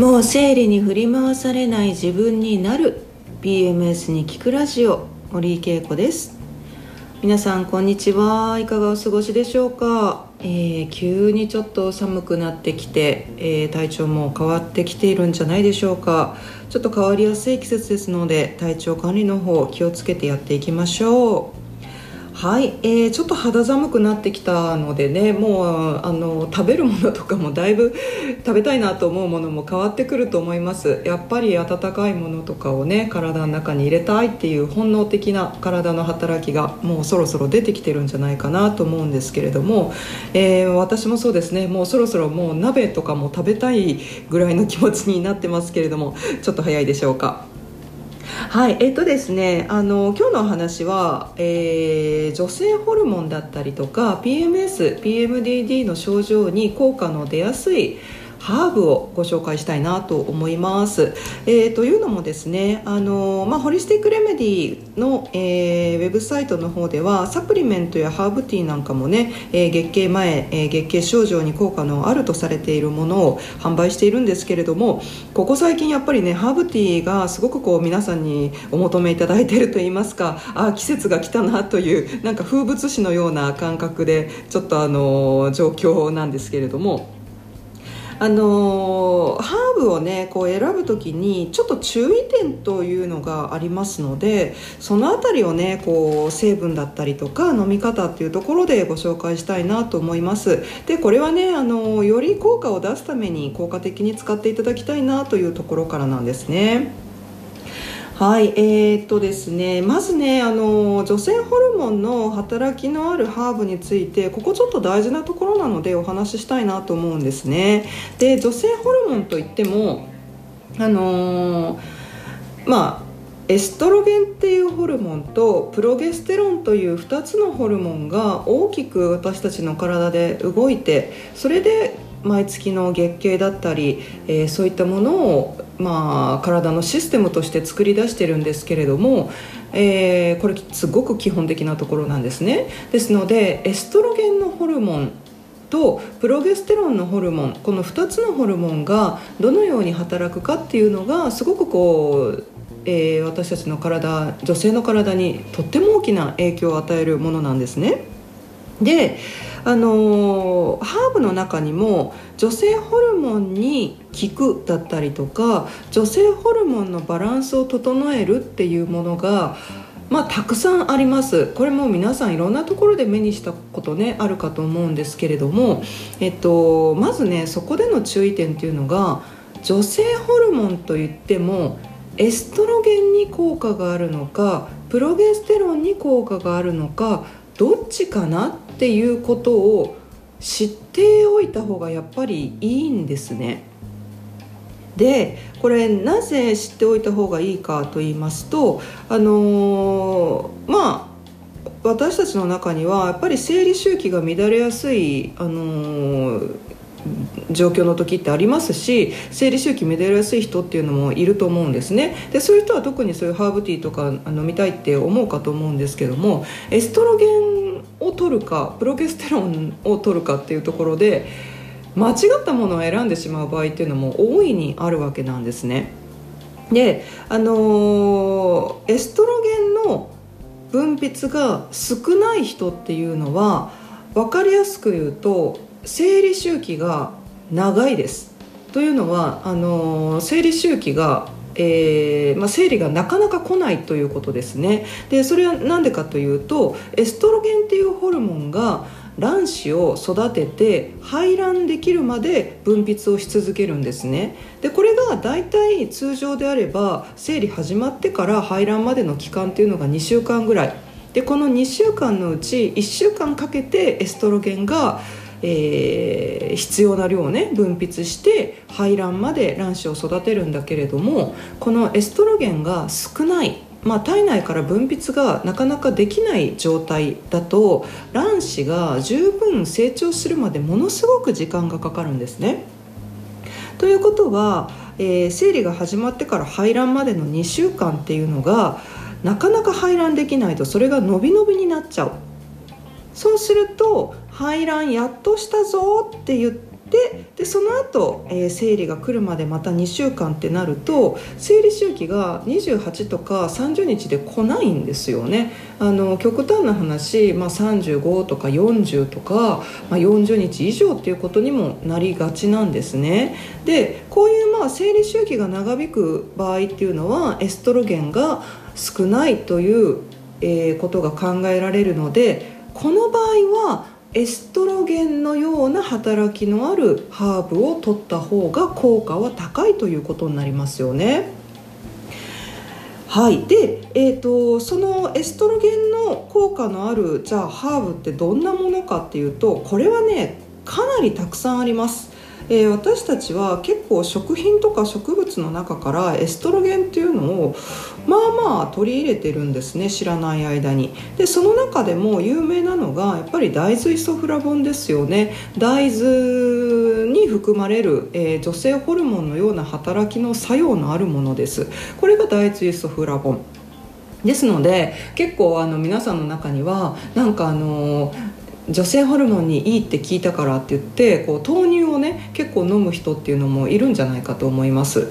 もう生理に振り回されない自分になる。PMS に聞くラジオ。森井恵子です。皆さんこんにちは。いかがお過ごしでしょうか、えー、急にちょっと寒くなってきて、えー、体調も変わってきているんじゃないでしょうか。ちょっと変わりやすい季節ですので体調管理の方気をつけてやっていきましょう。はい、えー、ちょっと肌寒くなってきたのでねもうあの食べるものとかもだいぶ 食べたいなと思うものも変わってくると思いますやっぱり温かいものとかをね体の中に入れたいっていう本能的な体の働きがもうそろそろ出てきてるんじゃないかなと思うんですけれども、えー、私もそうですねもうそろそろもう鍋とかも食べたいぐらいの気持ちになってますけれどもちょっと早いでしょうか。はいえっ、とですねあの今日のお話は、えー、女性ホルモンだったりとか PMS、PMDD の症状に効果の出やすいハーブをご紹介したいなと思います。えー、というのもですねあの、まあ、ホリスティック・レメディの、えー、ウェブサイトの方ではサプリメントやハーブティーなんかもね、えー、月経前、えー、月経症状に効果のあるとされているものを販売しているんですけれどもここ最近やっぱりねハーブティーがすごくこう皆さんにお求めいただいているといいますかあ季節が来たなというなんか風物詩のような感覚でちょっとあの状況なんですけれども。あのハーブをねこう選ぶ時にちょっと注意点というのがありますのでその辺りをねこう成分だったりとか飲み方っていうところでご紹介したいなと思いますでこれはねあのより効果を出すために効果的に使っていただきたいなというところからなんですね。はいえー、っとですねまずねあの女性ホルモンの働きのあるハーブについてここちょっと大事なところなのでお話ししたいなと思うんですね。で女性ホルモンといってもあのー、まあエストロゲンっていうホルモンとプロゲステロンという2つのホルモンが大きく私たちの体で動いてそれで毎月の月経だったり、えー、そういったものを、まあ、体のシステムとして作り出してるんですけれども、えー、これすごく基本的なところなんですねですのでエストロゲンのホルモンとプロゲステロンのホルモンこの2つのホルモンがどのように働くかっていうのがすごくこうえー、私たちの体女性の体にとっても大きな影響を与えるものなんですね。であの、ハーブの中にも女性ホルモンに効くだったりとか女性ホルモンのバランスを整えるっていうものがまあ、たくさんあります。これも皆さんいろんなところで目にしたことねあるかと思うんですけれども、えっと、まずねそこでの注意点っていうのが女性ホルモンといってもエストロゲンに効果があるのかプロゲステロンに効果があるのかどっちかなっていうことを知っておいた方がやっぱりいいんですね。でこれなぜ知っておいた方がいいかと言いますとあのー、まあ私たちの中にはやっぱり生理周期が乱れやすい、あのー、状況の時ってありますし生理周期乱れやすい人っていうのもいると思うんですね。でそういう人は特にそういうハーブティーとか飲みたいって思うかと思うんですけどもエストロゲンを取るかプロゲステロンを取るかっていうところで間違ったものを選んでしまう場合っていうのも大いにあるわけなんですね。であのー、エストロゲンの分泌が少ない人っていうのは分かりやすく言うと生理周期が長いです。というのはあの生理周期がえーまあ、生理がなかなか来ないということですね。でそれは何でかというとエストロゲンっていうホルモンが卵子を育てて排卵できるまで分泌をし続けるんですね。でこれが大体通常であれば生理始まってから排卵までの期間っていうのが2週間ぐらい。でこの2週間のうち1週間かけてエストロゲンがえー、必要な量をね分泌して排卵まで卵子を育てるんだけれどもこのエストロゲンが少ないまあ、体内から分泌がなかなかできない状態だと卵子が十分成長するまでものすごく時間がかかるんですね。ということは、えー、生理が始まってから排卵までの2週間っていうのがなかなか排卵できないとそれが伸び伸びになっちゃうそうすると排卵やっとしたぞって言っででその後、えー、生理が来るまでまた2週間ってなると生理周期が28とか30日で来ないんですよね。あの極端な話、まあ、35とか40とか、まあ、40日以上っていうことにもなりがちなんですね。でこういうまあ生理周期が長引く場合っていうのはエストロゲンが少ないという、えー、ことが考えられるのでこの場合はエストロゲンのような働きのあるハーブを取った方が効果は高いということになりますよね。はいで、えーと、そのエストロゲンの効果のあるじゃあハーブってどんなものかっていうとこれはねかなりたくさんあります。えー、私たちは結構食品とか植物の中からエストロゲンっていうのをまあまあ取り入れてるんですね知らない間に。でその中でも有名なのがやっぱり大豆イソフラボンですよね。大豆に含まれる、えー、女性ホルモンのような働きの作用のあるものです。これが大豆イソフラボン。ですので結構あの皆さんの中にはなんかあの女性ホルモンにいいって聞いたからって言ってこう豆乳をね結構飲む人っていうのもいるんじゃないかと思います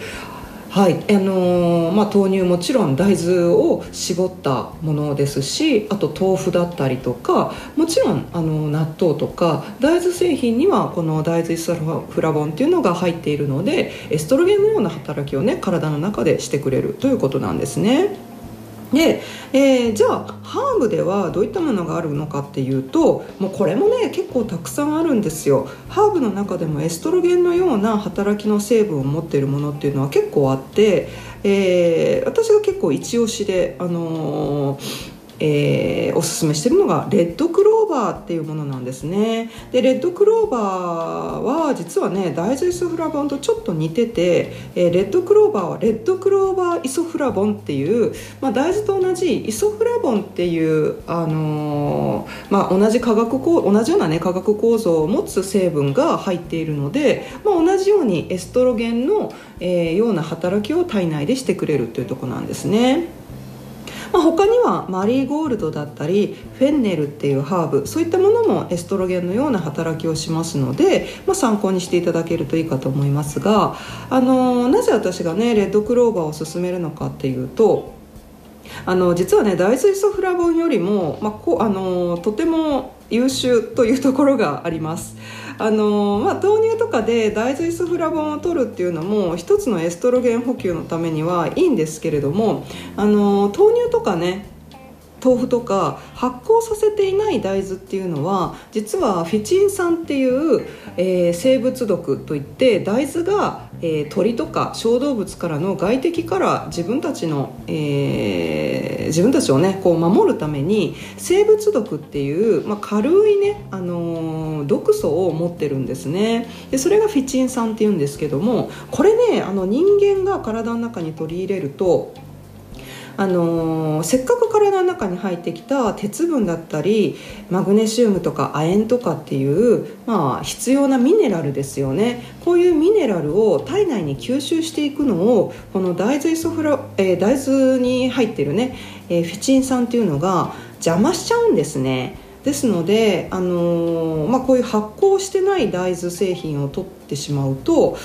はいあのー、まあ、豆乳もちろん大豆を絞ったものですしあと豆腐だったりとかもちろんあの納豆とか大豆製品にはこの大豆イソフラボンっていうのが入っているのでエストロゲンのような働きをね体の中でしてくれるということなんですね。で、えー、じゃあハーブではどういったものがあるのかっていうともうこれもね結構たくさんあるんですよ。ハーブの中でもエストロゲンのような働きの成分を持っているものっていうのは結構あって、えー、私が結構一押しで、あのーえー、おすすめしてるのがレッドクローバーっていうものなんですねでレッドクローバーは実はね大豆イソフラボンとちょっと似てて、えー、レッドクローバーはレッドクローバーイソフラボンっていう、まあ、大豆と同じイソフラボンっていう、あのー、まあ、同じ化学構同じような、ね、化学構造を持つ成分が入っているので、まあ、同じようにエストロゲンの、えー、ような働きを体内でしてくれるというところなんですね。まあ、他にはマリーゴールドだったりフェンネルっていうハーブそういったものもエストロゲンのような働きをしますので、まあ、参考にしていただけるといいかと思いますが、あのなぜ私がねレッドクローバーを勧めるのかっていうとあの実はね大豆イソフラボンよりも、まあ、こあのとても優秀というところがあります。あのまあ、豆乳とかで大豆イソフラボンを取るっていうのも一つのエストロゲン補給のためにはいいんですけれどもあの豆乳とかね豆腐とか発酵させていない大豆っていうのは実はフィチン酸っていう、えー、生物毒といって大豆が、えー、鳥とか小動物からの外敵から自分たちの、えー、自分たちをねこう守るために生物毒っていう、まあ、軽いね、あの毒素を持ってるんですね。でそれがフィチン酸っていうんですけどもこれねあの人間が体の中に取り入れるとあの、せっかく体の中に入ってきた鉄分だったりマグネシウムとか亜鉛とかっていう、まあ、必要なミネラルですよね。こういうミネラルを体内に吸収していくのをこの大豆イソフラ、えー、大豆に入ってるね、えー、フィチン酸っていうのが邪魔しちゃうんですね。ですので、あのー、まあ、こういう発酵してない大豆製品を取ってしまうと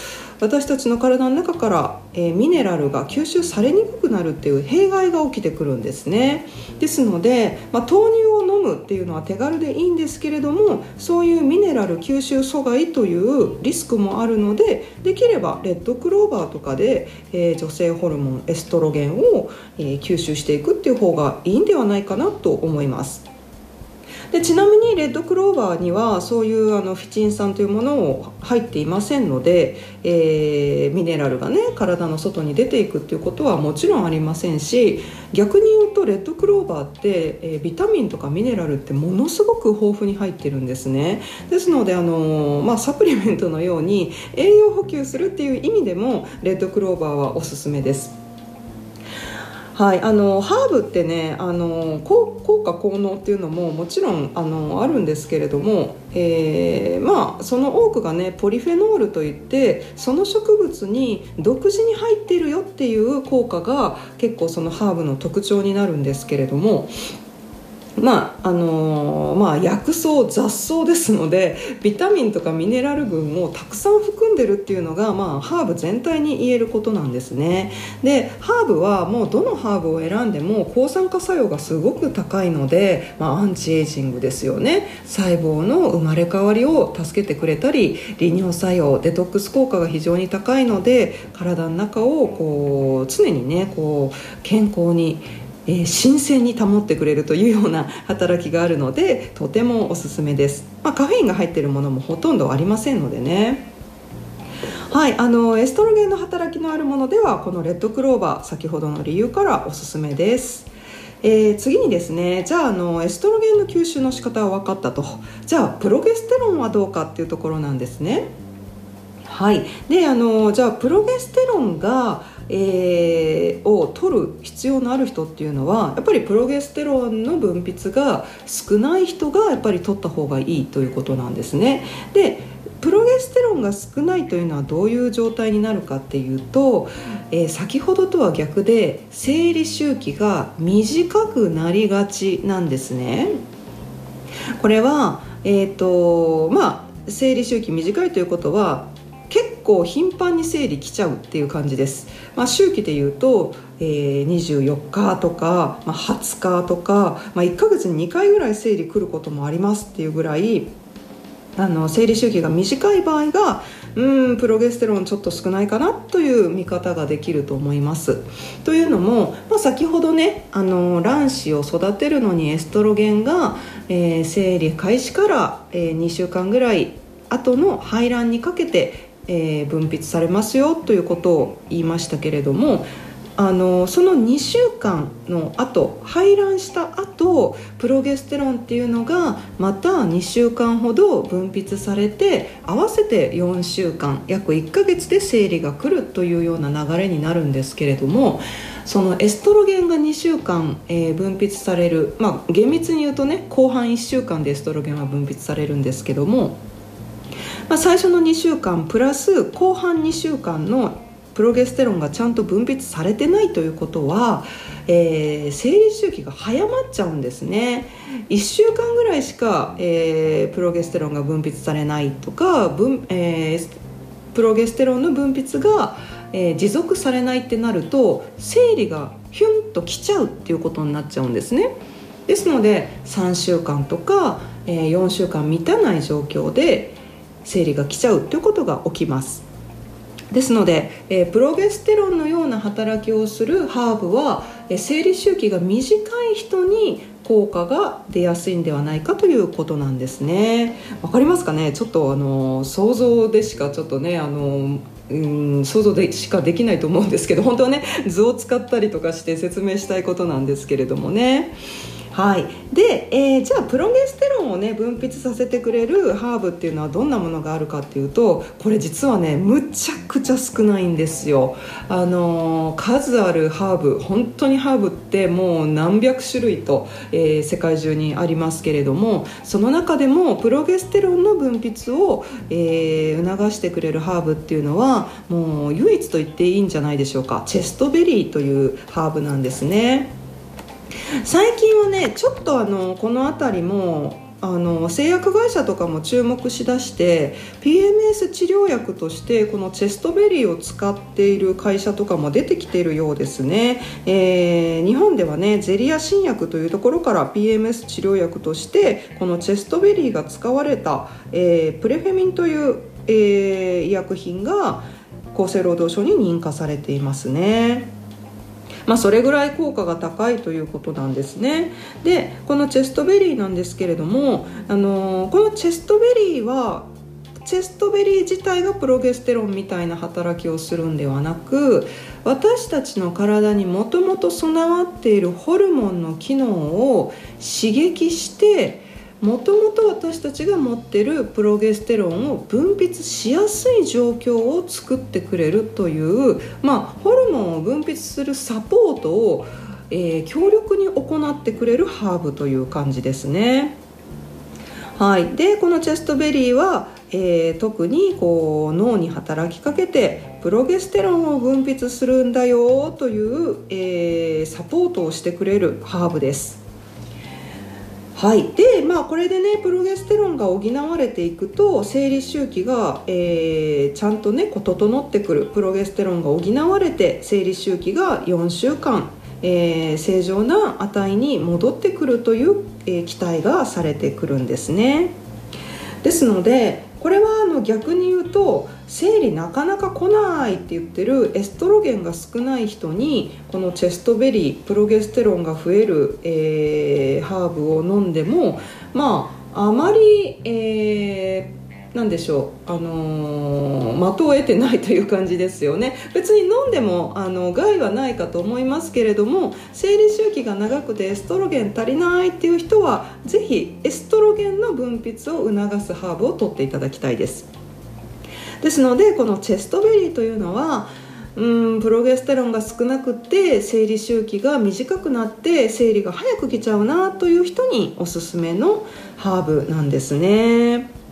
私たちの体の中から、えー、ミネラルが吸収されにくくなるっていう弊害が起きてくるんですねですので、まあ、豆乳を飲むっていうのは手軽でいいんですけれどもそういうミネラル吸収阻害というリスクもあるのでできればレッドクローバーとかで、えー、女性ホルモンエストロゲンを、えー、吸収していくっていう方がいいんではないかなと思います。でちなみにレッドクローバーにはそういうあのフィチン酸というものを入っていませんので、えー、ミネラルがね体の外に出ていくっていうことはもちろんありませんし逆に言うとレッドクローバーって、えー、ビタミンとかミネラルってものすごく豊富に入ってるんですねですのであの、まあ、サプリメントのように栄養補給するっていう意味でもレッドクローバーはおすすめです。はい、あのハーブってねあの効果効能っていうのももちろんあのあるんですけれども、えー、まあその多くがねポリフェノールといってその植物に独自に入ってるよっていう効果が結構そのハーブの特徴になるんですけれどもまああのー、まあ、薬草雑草ですのでビタミンとかミネラル群をたくさん含んでるっていうのが、まあ、ハーブ全体に言えることなんですね。でハーブはもうどのハーブを選んでも抗酸化作用がすごく高いので、まあ、アンチエイジングですよね。細胞の生まれ変わりを助けてくれたり利尿作用デトックス効果が非常に高いので体の中をこう常にねこう健康にえー、新鮮に保ってくれるというような働きがあるのでとてもおすすめです、まあ、カフェインが入っているものもほとんどありませんのでね。はいあのエストロゲンの働きのあるものではこのレッドクローバー先ほどの理由からおすすめです。えー、次にですねじゃああのエストロゲンの吸収の仕方は分かったと。じゃあプロゲステロンはどうかっていうところなんですね。はいであのじゃあプロゲステロンがえー、を取る必要のある人っていうのはやっぱりプロゲステロンの分泌が少ない人がやっぱり取った方がいいということなんですね。でプロゲステロンが少ないというのはどういう状態になるかっていうと、えー、先ほどとは逆で生理周期が短くなりがちなんですね。これは、えーとまあ、生理周期短いということは構頻繁に生理来ちゃうっていう感じです、まあ、周期でいうと、えー、24日とか、まあ、20日とか、まあ、1ヶ月に2回ぐらい生理来ることもありますっていうぐらいあの生理周期が短い場合がうんプロゲステロンちょっと少ないかなという見方ができると思います。というのも、まあ、先ほどねあの卵子を育てるのにエストロゲンが、えー、生理開始から、えー、2週間ぐらい後の排卵にかけてえー、分泌されますよということを言いましたけれどもあのその2週間の後排卵した後プロゲステロンっていうのがまた2週間ほど分泌されて合わせて4週間約1ヶ月で生理が来るというような流れになるんですけれどもそのエストロゲンが2週間、えー、分泌されるまあ厳密に言うとね後半1週間でエストロゲンは分泌されるんですけどもまあ、最初の2週間プラス後半2週間のプロゲステロンがちゃんと分泌されてないということは、えー、生理周期が早まっちゃうんですね。1週間ぐらいしか、えー、プロゲステロンが分泌されないとか分、えー、プロゲステロンの分泌が、えー、持続されないってなると生理がヒュンときちゃうっていうことになっちゃうんですね。ですので3週間とか、えー、4週間満たない状況で生理が来ちゃうということが起きます。ですので、えー、プロゲステロンのような働きをするハーブは、えー、生理周期が短い人に効果が出やすいんではないかということなんですね。わかりますかね？ちょっとあの想像でしかちょっとねあのうん想像でしかできないと思うんですけど本当はね図を使ったりとかして説明したいことなんですけれどもね。はい。で、えー、じゃあプロゲステロンをね分泌させてくれるハーブっていうのはどんなものがあるかっていうとこれ実はねむちゃくちゃ少ないんですよ。あのー、数あるハーブ本当にハーブってもう何百種類と、えー、世界中にありますけれどもその中でもプロゲステロンの分泌を、えー、促してくれるハーブっていうのはもう唯一と言っていいんじゃないでしょうか。チェストベリーというハーブなんですね。最近はねちょっとあのこの辺りもあの製薬会社とかも注目しだして PMS 治療薬としてこのチェストベリーを使っている会社とかも出てきているようですね、えー、日本ではねゼリア新薬というところから PMS 治療薬としてこのチェストベリーが使われた、えー、プレフェミンという、えー、医薬品が厚生労働省に認可されていますね。まあ、それぐらい効果が高いということなんですね。でこのチェストベリーなんですけれども、あのー、このチェストベリーはチェストベリー自体がプロゲステロンみたいな働きをするんではなく私たちの体にもともと備わっているホルモンの機能を刺激してもともと私たちが持ってるプロゲステロンを分泌しやすい状況を作ってくれるという、まあ、ホルモンを分泌するサポートを、えー、強力に行ってくれるハーブという感じですね。はい、でこのチェストベリーは、えー、特にこう脳に働きかけてプロゲステロンを分泌するんだよという、えー、サポートをしてくれるハーブです。はい。でまあこれでねプロゲステロンが補われていくと生理周期が、えー、ちゃんとねこう整ってくる。プロゲステロンが補われて生理周期が4週間えー、正常な値に戻ってくるという、えー、期待がされてくるんですね。ですのでこれはあの逆に言うと生理なかなか来ないって言ってるエストロゲンが少ない人にこのチェストベリープロゲステロンが増える、えー、ハーブを飲んでもまああまり、えー何でしょう、あのー、的を得てないという感じですよね別に飲んでもあの害はないかと思いますけれども生理周期が長くてエストロゲン足りないっていう人はぜひエストロゲンの分泌を促すハーブを取っていただきたいですですのでこのチェストベリーというのはうんプロゲステロンが少なくて生理周期が短くなって生理が早く来ちゃうなという人におすすめのハーブなんですね。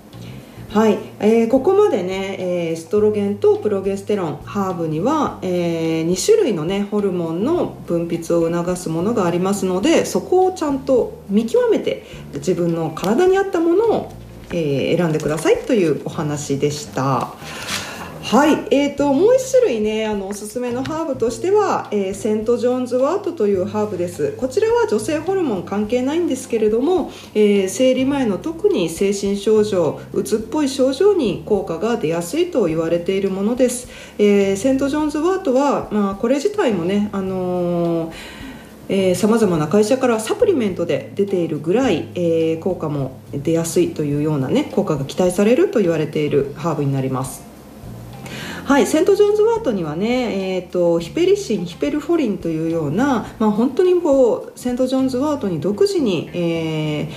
はい、えー、ここまでね、えー、エストロゲンとプロゲステロンハーブには、えー、2種類のねホルモンの分泌を促すものがありますのでそこをちゃんと見極めて自分の体に合ったものを、えー、選んでくださいというお話でした。はい、えーと、もう1種類ねあのおすすめのハーブとしては、えー、セント・ジョーンズ・ワートというハーブですこちらは女性ホルモン関係ないんですけれども、えー、生理前の特に精神症状うつっぽい症状に効果が出やすいと言われているものです、えー、セント・ジョーンズ・ワートは、まあ、これ自体もね、あのさまざまな会社からサプリメントで出ているぐらい、えー、効果も出やすいというような、ね、効果が期待されると言われているハーブになります。はい、セント・ジョーンズワートにはね、えーと、ヒペリシンヒペルフォリンというような、まあ、本当にこうセント・ジョーンズワートに独自に、え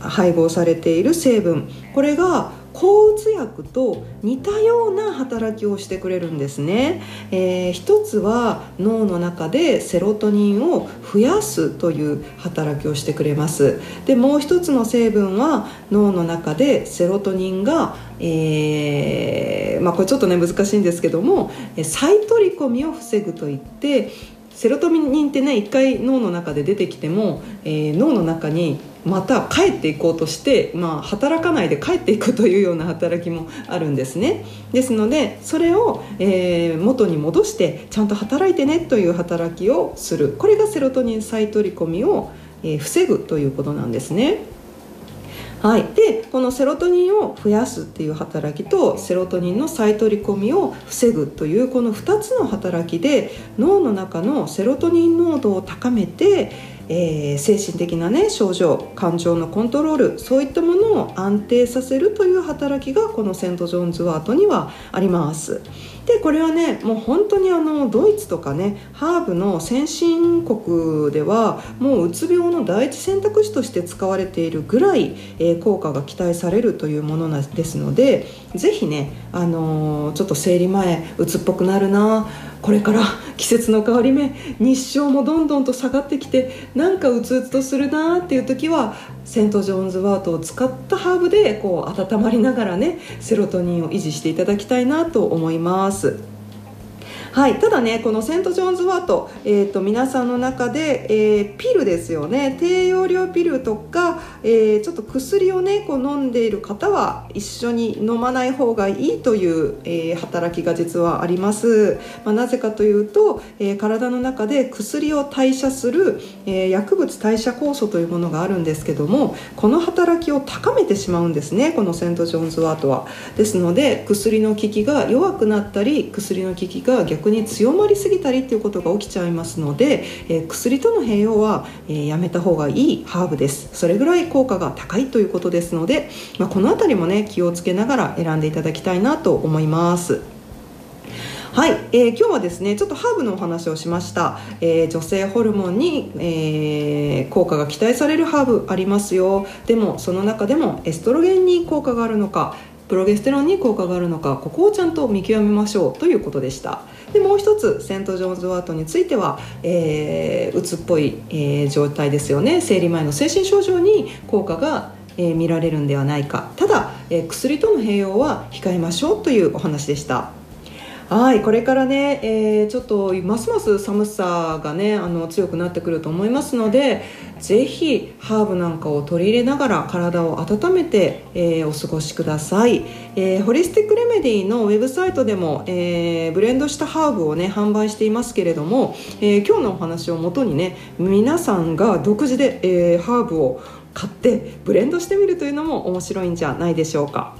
ー、配合されている成分。これが抗うつ薬と似たような働きをしてくれるんですね、えー、一つは脳の中でセロトニンを増やすという働きをしてくれます。でもう一つの成分は脳の中でセロトニンが、えー、まあ、これちょっとね難しいんですけども再取り込みを防ぐといってセロトニンってね一回脳の中で出てきても、えー、脳の中にまた帰っていこうとして、まあ、働かないで帰っていくというような働きもあるんですねですのでそれを、えー、元に戻してちゃんと働いてねという働きをするこれがセロトニン再取り込みを、えー、防ぐということなんですね。はい、でこのセロトニンを増やすっていう働きとセロトニンの再取り込みを防ぐというこの2つの働きで脳の中のセロトニン濃度を高めてえー、精神的な、ね、症状感情のコントロールそういったものを安定させるという働きがこのセント・ジョーンズワートにはあります。でこれはねもう本当にあのドイツとかねハーブの先進国ではもううつ病の第一選択肢として使われているぐらい、えー、効果が期待されるというものなですのでぜひね、あのー、ちょっと生理前うつっぽくなるなこれから季節の変わり目日照もどんどんと下がってきてなんかうつうつとするなっていう時はセント・ジョーンズワートを使ったハーブでこう温まりながらねセロトニンを維持していただきたいなと思います。はい、ただねこのセント・ジョーンズ・ワート、えーと、皆さんの中で、えー、ピルですよね。低用量ピルとか、えー、ちょっと薬をねこう飲んでいる方は一緒に飲まない方がいいという、えー、働きが実はあります、まあ、なぜかというと、え体の中で薬を代謝する、え薬物代謝酵素というものがあるんですけどもこの働きを高めてしまうんですねこのセント・ジョーンズ・ワートは。ですので薬の効きが弱くなったり薬の効きが逆逆に強まりすぎたりっていうことが起きちゃいますので、えー、薬との併用は、えー、やめた方がいいハーブです。それぐらい効果が高いということですので、まあ、この辺りもね気をつけながら選んでいただきたいなと思います。はい、えー、今日はですねちょっとハーブのお話をしました、えー、女性ホルモンに、えー、効果が期待されるハーブありますよ。でもその中でもエストロゲンに効果があるのかプロゲステロンに効果があるのかここをちゃんと見極めましょうということでした。でもう一つセント・ジョーンズ・ワートについては、えー、うつっぽい、えー、状態ですよね。生理前の精神症状に効果がえー、見られるんではないか。ただ、えー、薬との併用は控えましょうというお話でした。はいこれからね、えー、ちょっとますます寒さがねあの強くなってくると思いますのでぜひハーブなんかを取り入れながら体を温めて、えー、お過ごしください、えー、ホリスティックレメディのウェブサイトでも、え、ブレンドしたハーブをね販売していますけれども、え今日のお話をもとにね皆さんが独自で、えハーブを買ってブレンドしてみるというのも面白いんじゃないでしょうか。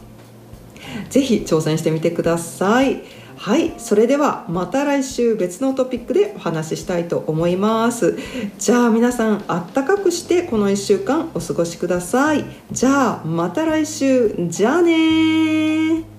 ぜひ挑戦してみてください。はいそれではまた来週別のトピックでお話ししたいと思います。じゃあ皆さんあったかくしてこの1週間お過ごしください。じゃあまた来週。じゃあね